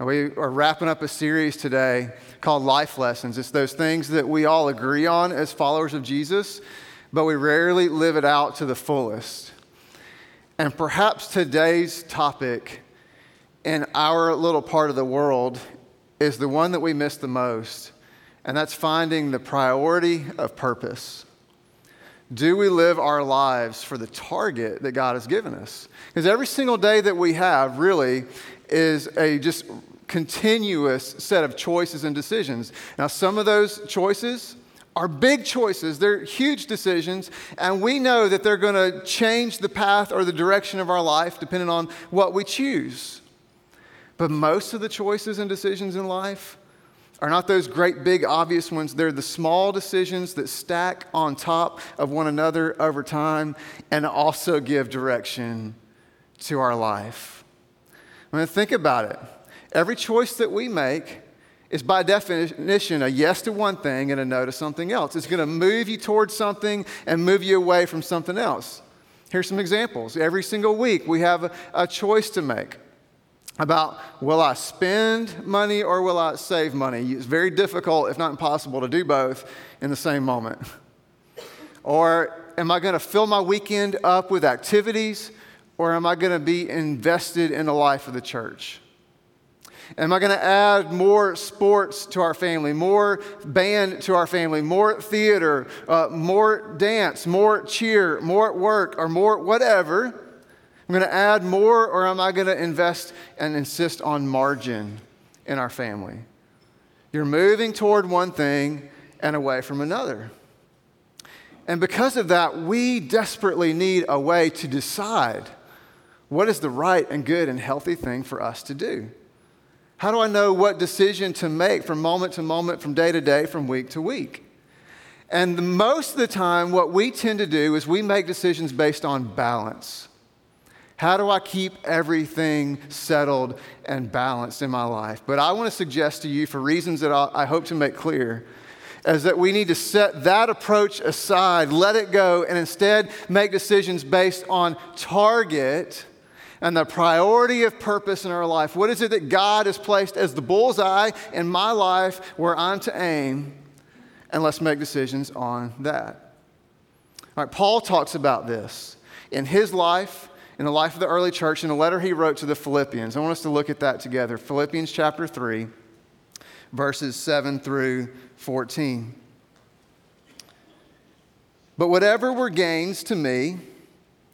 We are wrapping up a series today called Life Lessons. It's those things that we all agree on as followers of Jesus, but we rarely live it out to the fullest. And perhaps today's topic in our little part of the world is the one that we miss the most, and that's finding the priority of purpose. Do we live our lives for the target that God has given us? Because every single day that we have really is a just continuous set of choices and decisions. Now, some of those choices are big choices, they're huge decisions, and we know that they're going to change the path or the direction of our life depending on what we choose. But most of the choices and decisions in life are not those great big obvious ones. They're the small decisions that stack on top of one another over time and also give direction to our life. I mean, think about it. Every choice that we make is by definition a yes to one thing and a no to something else. It's going to move you towards something and move you away from something else. Here's some examples. Every single week, we have a, a choice to make about will I spend money or will I save money? It's very difficult, if not impossible, to do both in the same moment. Or am I going to fill my weekend up with activities or am I going to be invested in the life of the church? Am I going to add more sports to our family, more band to our family, more theater, uh, more dance, more cheer, more work, or more whatever? I'm going to add more, or am I going to invest and insist on margin in our family? You're moving toward one thing and away from another. And because of that, we desperately need a way to decide what is the right and good and healthy thing for us to do. How do I know what decision to make from moment to moment, from day to day, from week to week? And most of the time, what we tend to do is we make decisions based on balance. How do I keep everything settled and balanced in my life? But I want to suggest to you, for reasons that i hope to make clear, is that we need to set that approach aside, let it go, and instead make decisions based on target and the priority of purpose in our life. What is it that God has placed as the bullseye in my life where I'm to aim? And let's make decisions on that. All right, Paul talks about this in his life in the life of the early church in a letter he wrote to the Philippians. I want us to look at that together. Philippians chapter 3, verses 7 through 14. But whatever were gains to me,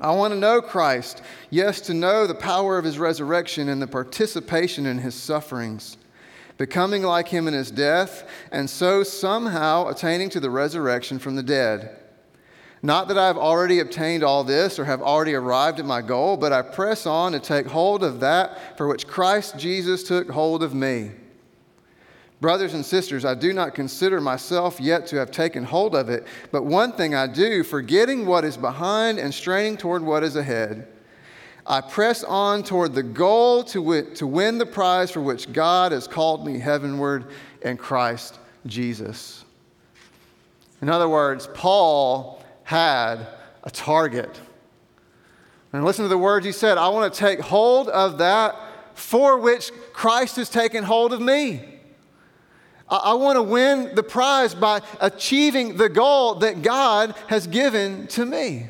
I want to know Christ, yes, to know the power of his resurrection and the participation in his sufferings, becoming like him in his death, and so somehow attaining to the resurrection from the dead. Not that I have already obtained all this or have already arrived at my goal, but I press on to take hold of that for which Christ Jesus took hold of me. Brothers and sisters, I do not consider myself yet to have taken hold of it, but one thing I do, forgetting what is behind and straining toward what is ahead. I press on toward the goal to, win, to win the prize for which God has called me heavenward in Christ Jesus. In other words, Paul had a target. And listen to the words he said I want to take hold of that for which Christ has taken hold of me. I, I want to win the prize by achieving the goal that God has given to me.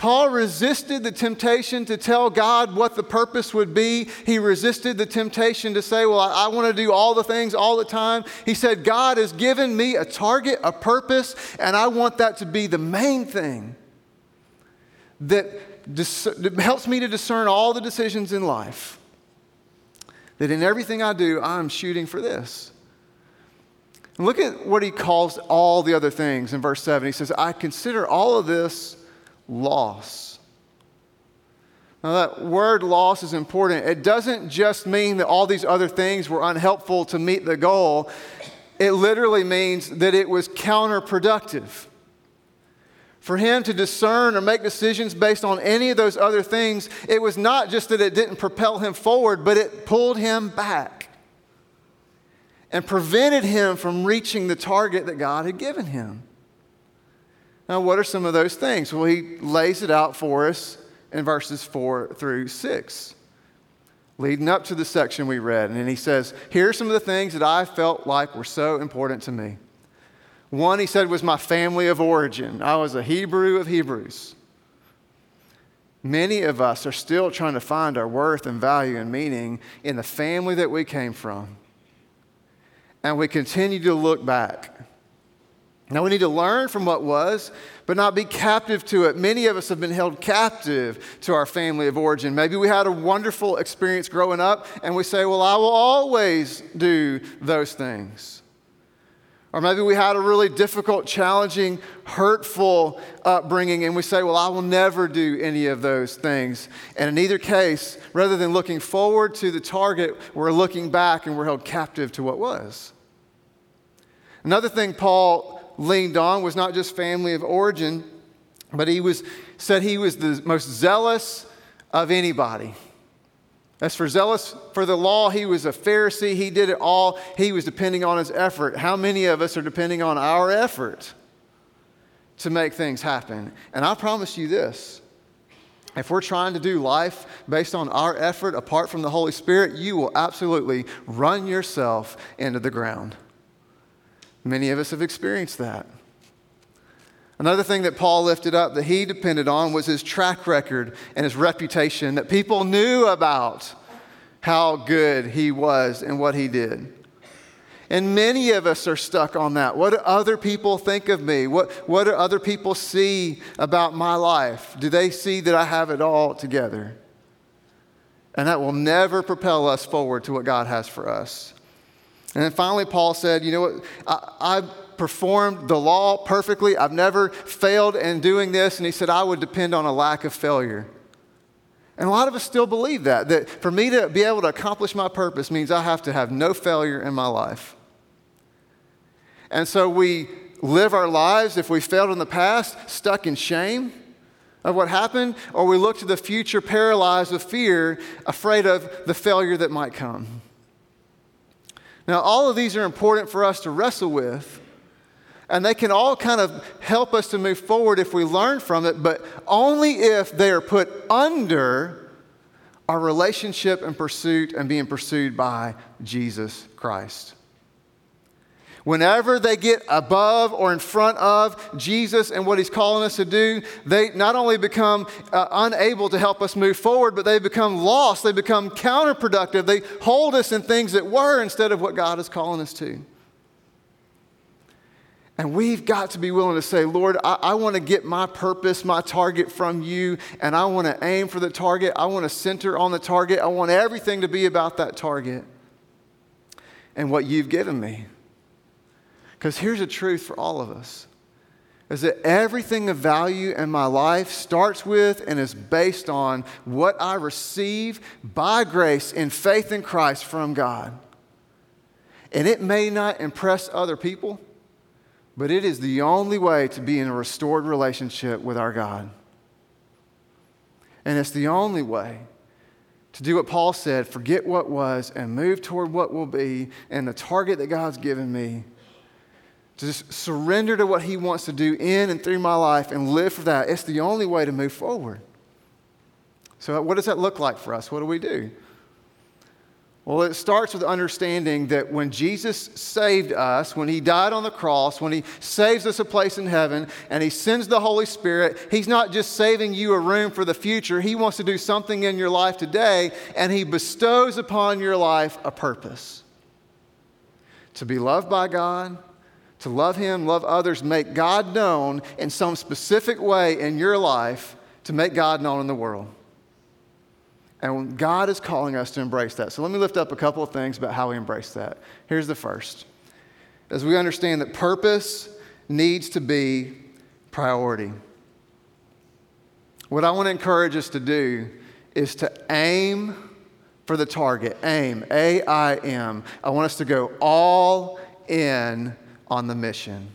Paul resisted the temptation to tell God what the purpose would be. He resisted the temptation to say, Well, I, I want to do all the things all the time. He said, God has given me a target, a purpose, and I want that to be the main thing that, dis- that helps me to discern all the decisions in life. That in everything I do, I'm shooting for this. And look at what he calls all the other things in verse 7. He says, I consider all of this loss. Now, that word loss is important. It doesn't just mean that all these other things were unhelpful to meet the goal, it literally means that it was counterproductive. For him to discern or make decisions based on any of those other things, it was not just that it didn't propel him forward, but it pulled him back and prevented him from reaching the target that God had given him. Now, what are some of those things? Well, he lays it out for us in verses 4 through 6, leading up to the section we read. And he says, Here are some of the things that I felt like were so important to me. One, he said, was my family of origin. I was a Hebrew of Hebrews. Many of us are still trying to find our worth and value and meaning in the family that we came from. And we continue to look back. Now, we need to learn from what was, but not be captive to it. Many of us have been held captive to our family of origin. Maybe we had a wonderful experience growing up, and we say, Well, I will always do those things. Or maybe we had a really difficult, challenging, hurtful upbringing, and we say, Well, I will never do any of those things. And in either case, rather than looking forward to the target, we're looking back and we're held captive to what was. Another thing Paul leaned on was not just family of origin, but he was, said he was the most zealous of anybody. As for zealous for the law, he was a Pharisee. He did it all. He was depending on his effort. How many of us are depending on our effort to make things happen? And I promise you this if we're trying to do life based on our effort apart from the Holy Spirit, you will absolutely run yourself into the ground. Many of us have experienced that. Another thing that Paul lifted up that he depended on was his track record and his reputation, that people knew about how good he was and what he did. And many of us are stuck on that. What do other people think of me? What, what do other people see about my life? Do they see that I have it all together? And that will never propel us forward to what God has for us. And then finally, Paul said, You know what? I, I performed the law perfectly. I've never failed in doing this. And he said, I would depend on a lack of failure. And a lot of us still believe that, that for me to be able to accomplish my purpose means I have to have no failure in my life. And so we live our lives, if we failed in the past, stuck in shame of what happened, or we look to the future paralyzed with fear, afraid of the failure that might come. Now, all of these are important for us to wrestle with, and they can all kind of help us to move forward if we learn from it, but only if they are put under our relationship and pursuit and being pursued by Jesus Christ. Whenever they get above or in front of Jesus and what he's calling us to do, they not only become uh, unable to help us move forward, but they become lost. They become counterproductive. They hold us in things that were instead of what God is calling us to. And we've got to be willing to say, Lord, I, I want to get my purpose, my target from you, and I want to aim for the target. I want to center on the target. I want everything to be about that target and what you've given me. Because here's the truth for all of us is that everything of value in my life starts with and is based on what I receive by grace in faith in Christ from God. And it may not impress other people, but it is the only way to be in a restored relationship with our God. And it's the only way to do what Paul said forget what was and move toward what will be and the target that God's given me to just surrender to what He wants to do in and through my life and live for that. It's the only way to move forward. So, what does that look like for us? What do we do? Well, it starts with understanding that when Jesus saved us, when He died on the cross, when He saves us a place in heaven, and He sends the Holy Spirit, He's not just saving you a room for the future. He wants to do something in your life today, and He bestows upon your life a purpose to be loved by God, to love Him, love others, make God known in some specific way in your life to make God known in the world. And God is calling us to embrace that. So let me lift up a couple of things about how we embrace that. Here's the first. As we understand that purpose needs to be priority. What I want to encourage us to do is to aim for the target. Aim, A I M. I want us to go all in on the mission.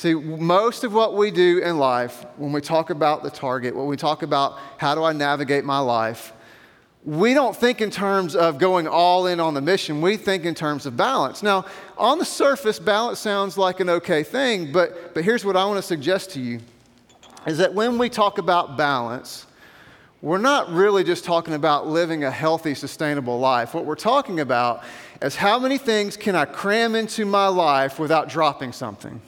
See, most of what we do in life, when we talk about the target, when we talk about how do I navigate my life, we don't think in terms of going all in on the mission. We think in terms of balance. Now, on the surface, balance sounds like an okay thing, but, but here's what I want to suggest to you is that when we talk about balance, we're not really just talking about living a healthy, sustainable life. What we're talking about is how many things can I cram into my life without dropping something?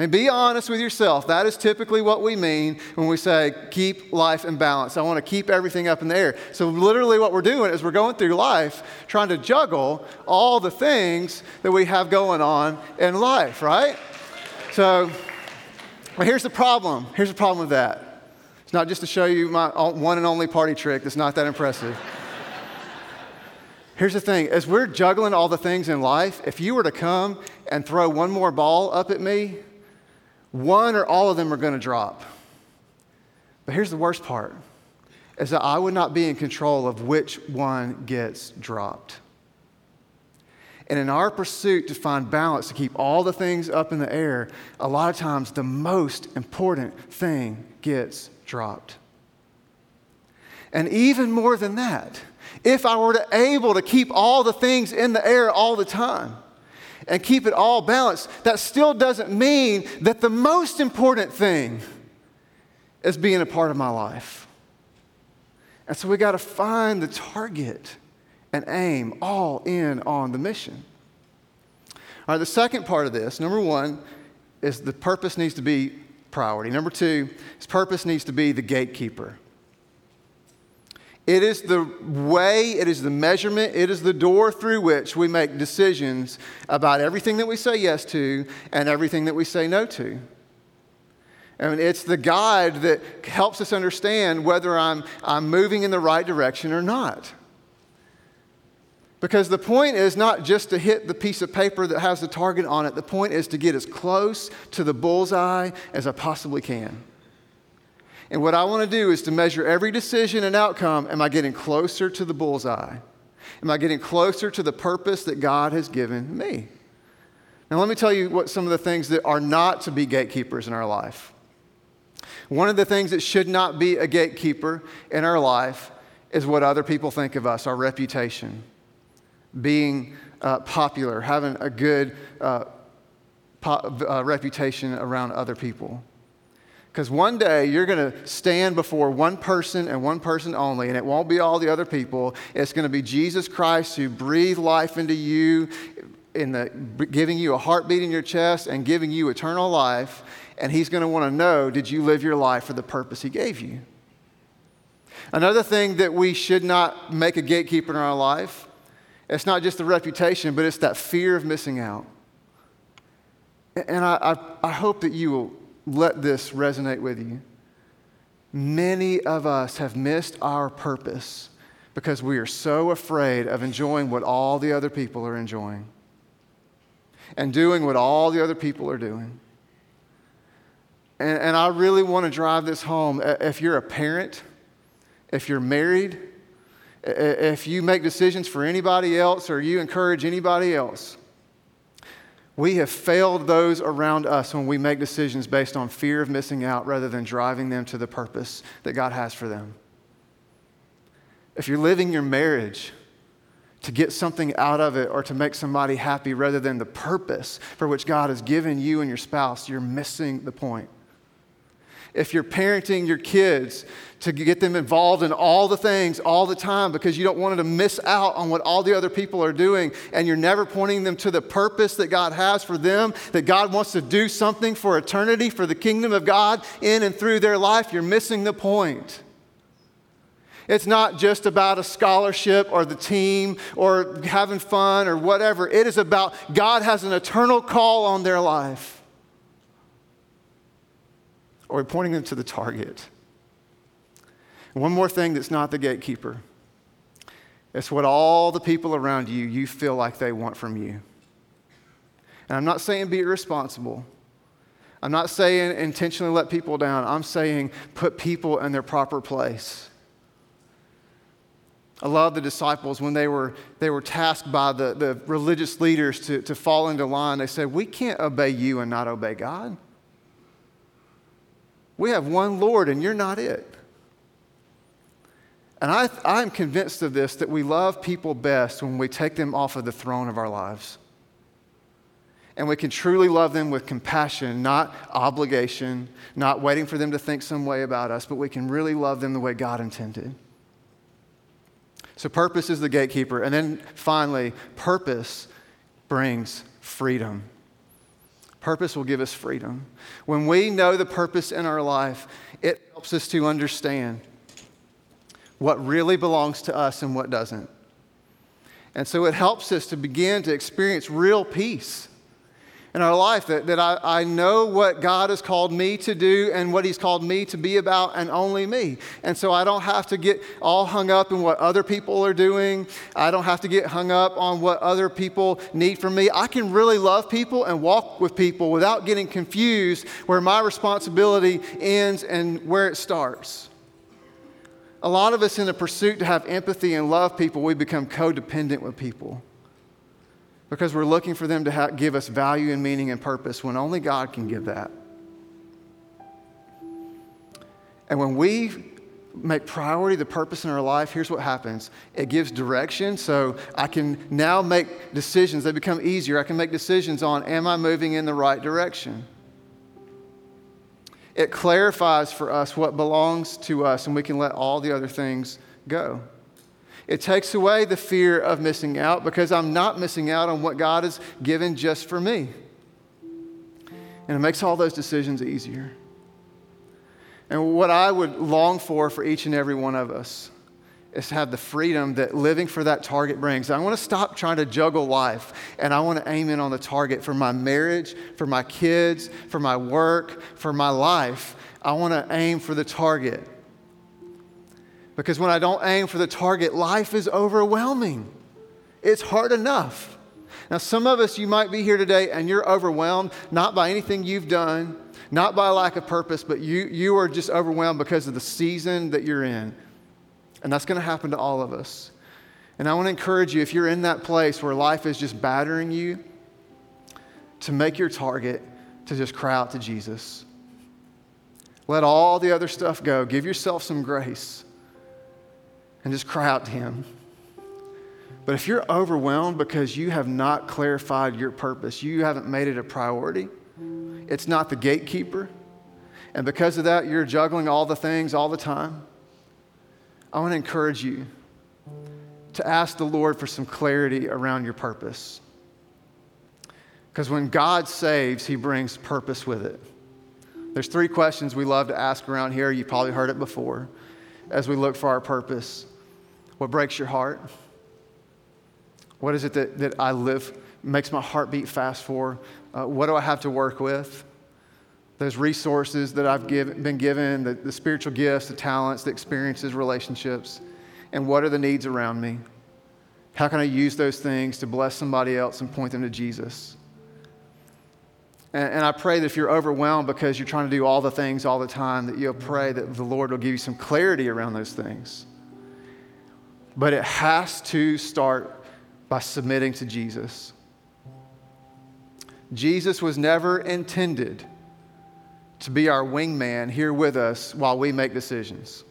And be honest with yourself. That is typically what we mean when we say keep life in balance. I want to keep everything up in the air. So, literally, what we're doing is we're going through life trying to juggle all the things that we have going on in life, right? So, well, here's the problem. Here's the problem with that. It's not just to show you my one and only party trick that's not that impressive. Here's the thing as we're juggling all the things in life, if you were to come and throw one more ball up at me, one or all of them are going to drop. But here's the worst part is that I would not be in control of which one gets dropped. And in our pursuit to find balance, to keep all the things up in the air, a lot of times the most important thing gets dropped. And even more than that, if I were to able to keep all the things in the air all the time, and keep it all balanced, that still doesn't mean that the most important thing is being a part of my life. And so we got to find the target and aim all in on the mission. All right, the second part of this, number one, is the purpose needs to be priority. Number two, his purpose needs to be the gatekeeper. It is the way, it is the measurement, it is the door through which we make decisions about everything that we say yes to and everything that we say no to. And it's the guide that helps us understand whether I'm, I'm moving in the right direction or not. Because the point is not just to hit the piece of paper that has the target on it, the point is to get as close to the bullseye as I possibly can. And what I want to do is to measure every decision and outcome. Am I getting closer to the bullseye? Am I getting closer to the purpose that God has given me? Now, let me tell you what some of the things that are not to be gatekeepers in our life. One of the things that should not be a gatekeeper in our life is what other people think of us, our reputation, being uh, popular, having a good uh, po- uh, reputation around other people. Because one day you're going to stand before one person and one person only, and it won't be all the other people. It's going to be Jesus Christ who breathed life into you, in the, giving you a heartbeat in your chest and giving you eternal life. And He's going to want to know did you live your life for the purpose He gave you? Another thing that we should not make a gatekeeper in our life, it's not just the reputation, but it's that fear of missing out. And I, I, I hope that you will let this resonate with you. Many of us have missed our purpose because we are so afraid of enjoying what all the other people are enjoying and doing what all the other people are doing. And, and I really want to drive this home. If you're a parent, if you're married, if you make decisions for anybody else or you encourage anybody else, we have failed those around us when we make decisions based on fear of missing out rather than driving them to the purpose that God has for them. If you're living your marriage to get something out of it or to make somebody happy rather than the purpose for which God has given you and your spouse, you're missing the point if you're parenting your kids to get them involved in all the things all the time because you don't want them to miss out on what all the other people are doing and you're never pointing them to the purpose that God has for them, that God wants to do something for eternity, for the kingdom of God in and through their life, you're missing the point. It's not just about a scholarship or the team or having fun or whatever. It is about God has an eternal call on their life or we're pointing them to the target. And one more thing that's not the gatekeeper it's what all the people around you you feel like they want from you. And I'm not saying be irresponsible. I'm not saying intentionally let people down. I'm saying put people in their proper place. I love the disciples when they were, they were tasked by the, the religious leaders to, to fall into line. They said, We can't obey you and not obey God. We have one Lord and you're not it. And I, I'm convinced of this that we love people best when we take them off of the throne of our lives. And we can truly love them with compassion, not obligation, not waiting for them to think some way about us, but we can really love them the way God intended. So, purpose is the gatekeeper. And then finally, purpose brings freedom. Purpose will give us freedom. When we know the purpose in our life, it helps us to understand what really belongs to us and what doesn't. And so it helps us to begin to experience real peace in our life that, that I, I know what God has called me to do and what He's called me to be about, and only me. And so I don't have to get all hung up in what other people are doing. I don't have to get hung up on what other people need from me. I can really love people and walk with people without getting confused where my responsibility ends and where it starts. A lot of us, in the pursuit to have empathy and love people, we become codependent with people because we're looking for them to ha- give us value and meaning and purpose when only God can give that. And when we make priority the purpose in our life, here's what happens it gives direction. So I can now make decisions, they become easier. I can make decisions on am I moving in the right direction? It clarifies for us what belongs to us, and we can let all the other things go. It takes away the fear of missing out because I'm not missing out on what God has given just for me. And it makes all those decisions easier. And what I would long for for each and every one of us is to have the freedom that living for that target brings. I want to stop trying to juggle life and I want to aim in on the target for my marriage, for my kids, for my work, for my life. I want to aim for the target. Because when I don't aim for the target, life is overwhelming. It's hard enough. Now, some of us, you might be here today and you're overwhelmed, not by anything you've done, not by lack of purpose, but you, you are just overwhelmed because of the season that you're in. And that's going to happen to all of us. And I want to encourage you, if you're in that place where life is just battering you, to make your target to just cry out to Jesus. Let all the other stuff go. Give yourself some grace and just cry out to Him. But if you're overwhelmed because you have not clarified your purpose, you haven't made it a priority, it's not the gatekeeper, and because of that, you're juggling all the things all the time, I want to encourage you to ask the Lord for some clarity around your purpose. Because when God saves, He brings purpose with it. There's three questions we love to ask around here. You've probably heard it before as we look for our purpose. What breaks your heart? What is it that, that I live, makes my heart beat fast for? Uh, what do I have to work with? Those resources that I've give, been given, the, the spiritual gifts, the talents, the experiences, relationships, and what are the needs around me? How can I use those things to bless somebody else and point them to Jesus? And, and, I pray that if you're overwhelmed because you're trying to do all the things all the time, that you'll pray that the Lord will give you some clarity around those things. But it has to start by submitting to Jesus. Jesus was never intended to be our wingman here with us while we make decisions.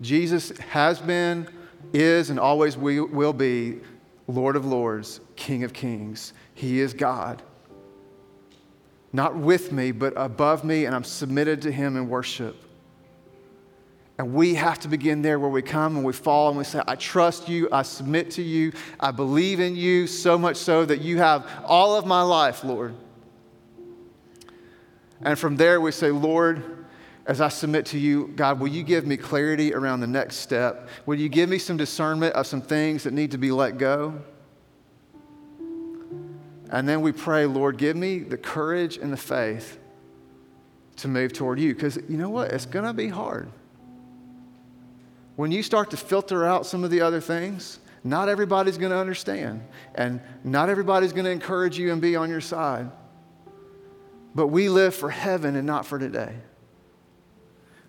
Jesus has been, is, and always will be Lord of Lords, King of Kings. He is God. Not with me, but above me, and I'm submitted to Him in worship. And we have to begin there where we come and we fall and we say, I trust you, I submit to you, I believe in you, so much so that you have all of my life, Lord. And from there we say, Lord, as I submit to you, God, will you give me clarity around the next step? Will you give me some discernment of some things that need to be let go? And then we pray, Lord, give me the courage and the faith to move toward you. Because you know what? It's going to be hard. When you start to filter out some of the other things, not everybody's going to understand, and not everybody's going to encourage you and be on your side. but we live for heaven and not for today.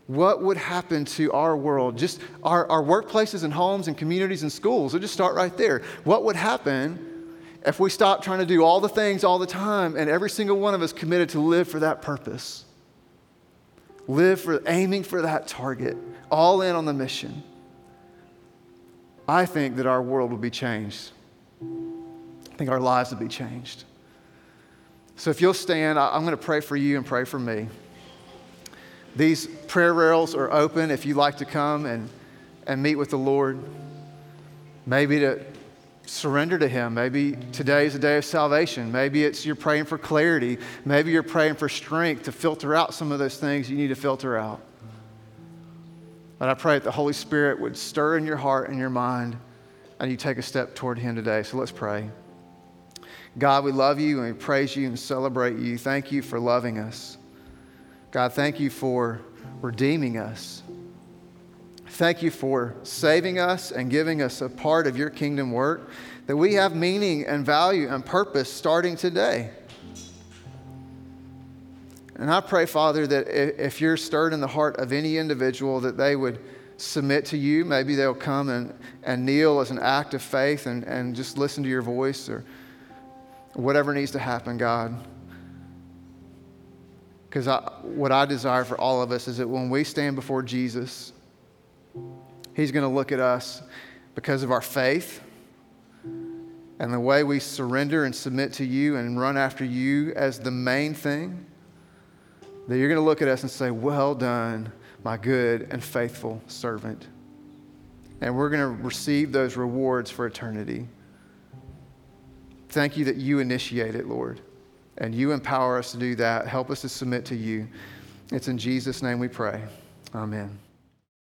What would happen to our world, just our, our workplaces and homes and communities and schools? We'll just start right there. What would happen if we stopped trying to do all the things all the time and every single one of us committed to live for that purpose? Live for aiming for that target, all in on the mission. I think that our world will be changed. I think our lives will be changed. So if you'll stand, I'm going to pray for you and pray for me. These prayer rails are open if you'd like to come and, and meet with the Lord. Maybe to surrender to Him. Maybe today is a day of salvation. Maybe it's you're praying for clarity. Maybe you're praying for strength to filter out some of those things you need to filter out. But I pray that the Holy Spirit would stir in your heart and your mind and you take a step toward Him today. So let's pray. God, we love you and we praise you and celebrate you. Thank you for loving us. God, thank you for redeeming us. Thank you for saving us and giving us a part of your kingdom work that we have meaning and value and purpose starting today. And I pray, Father, that if you're stirred in the heart of any individual, that they would submit to you. Maybe they'll come and, and kneel as an act of faith and, and just listen to your voice or whatever needs to happen, God. Because what I desire for all of us is that when we stand before Jesus, He's going to look at us because of our faith and the way we surrender and submit to you and run after you as the main thing. That you're going to look at us and say, Well done, my good and faithful servant. And we're going to receive those rewards for eternity. Thank you that you initiate it, Lord and you empower us to do that. Help us to submit to you. It's in Jesus' name we pray. Amen.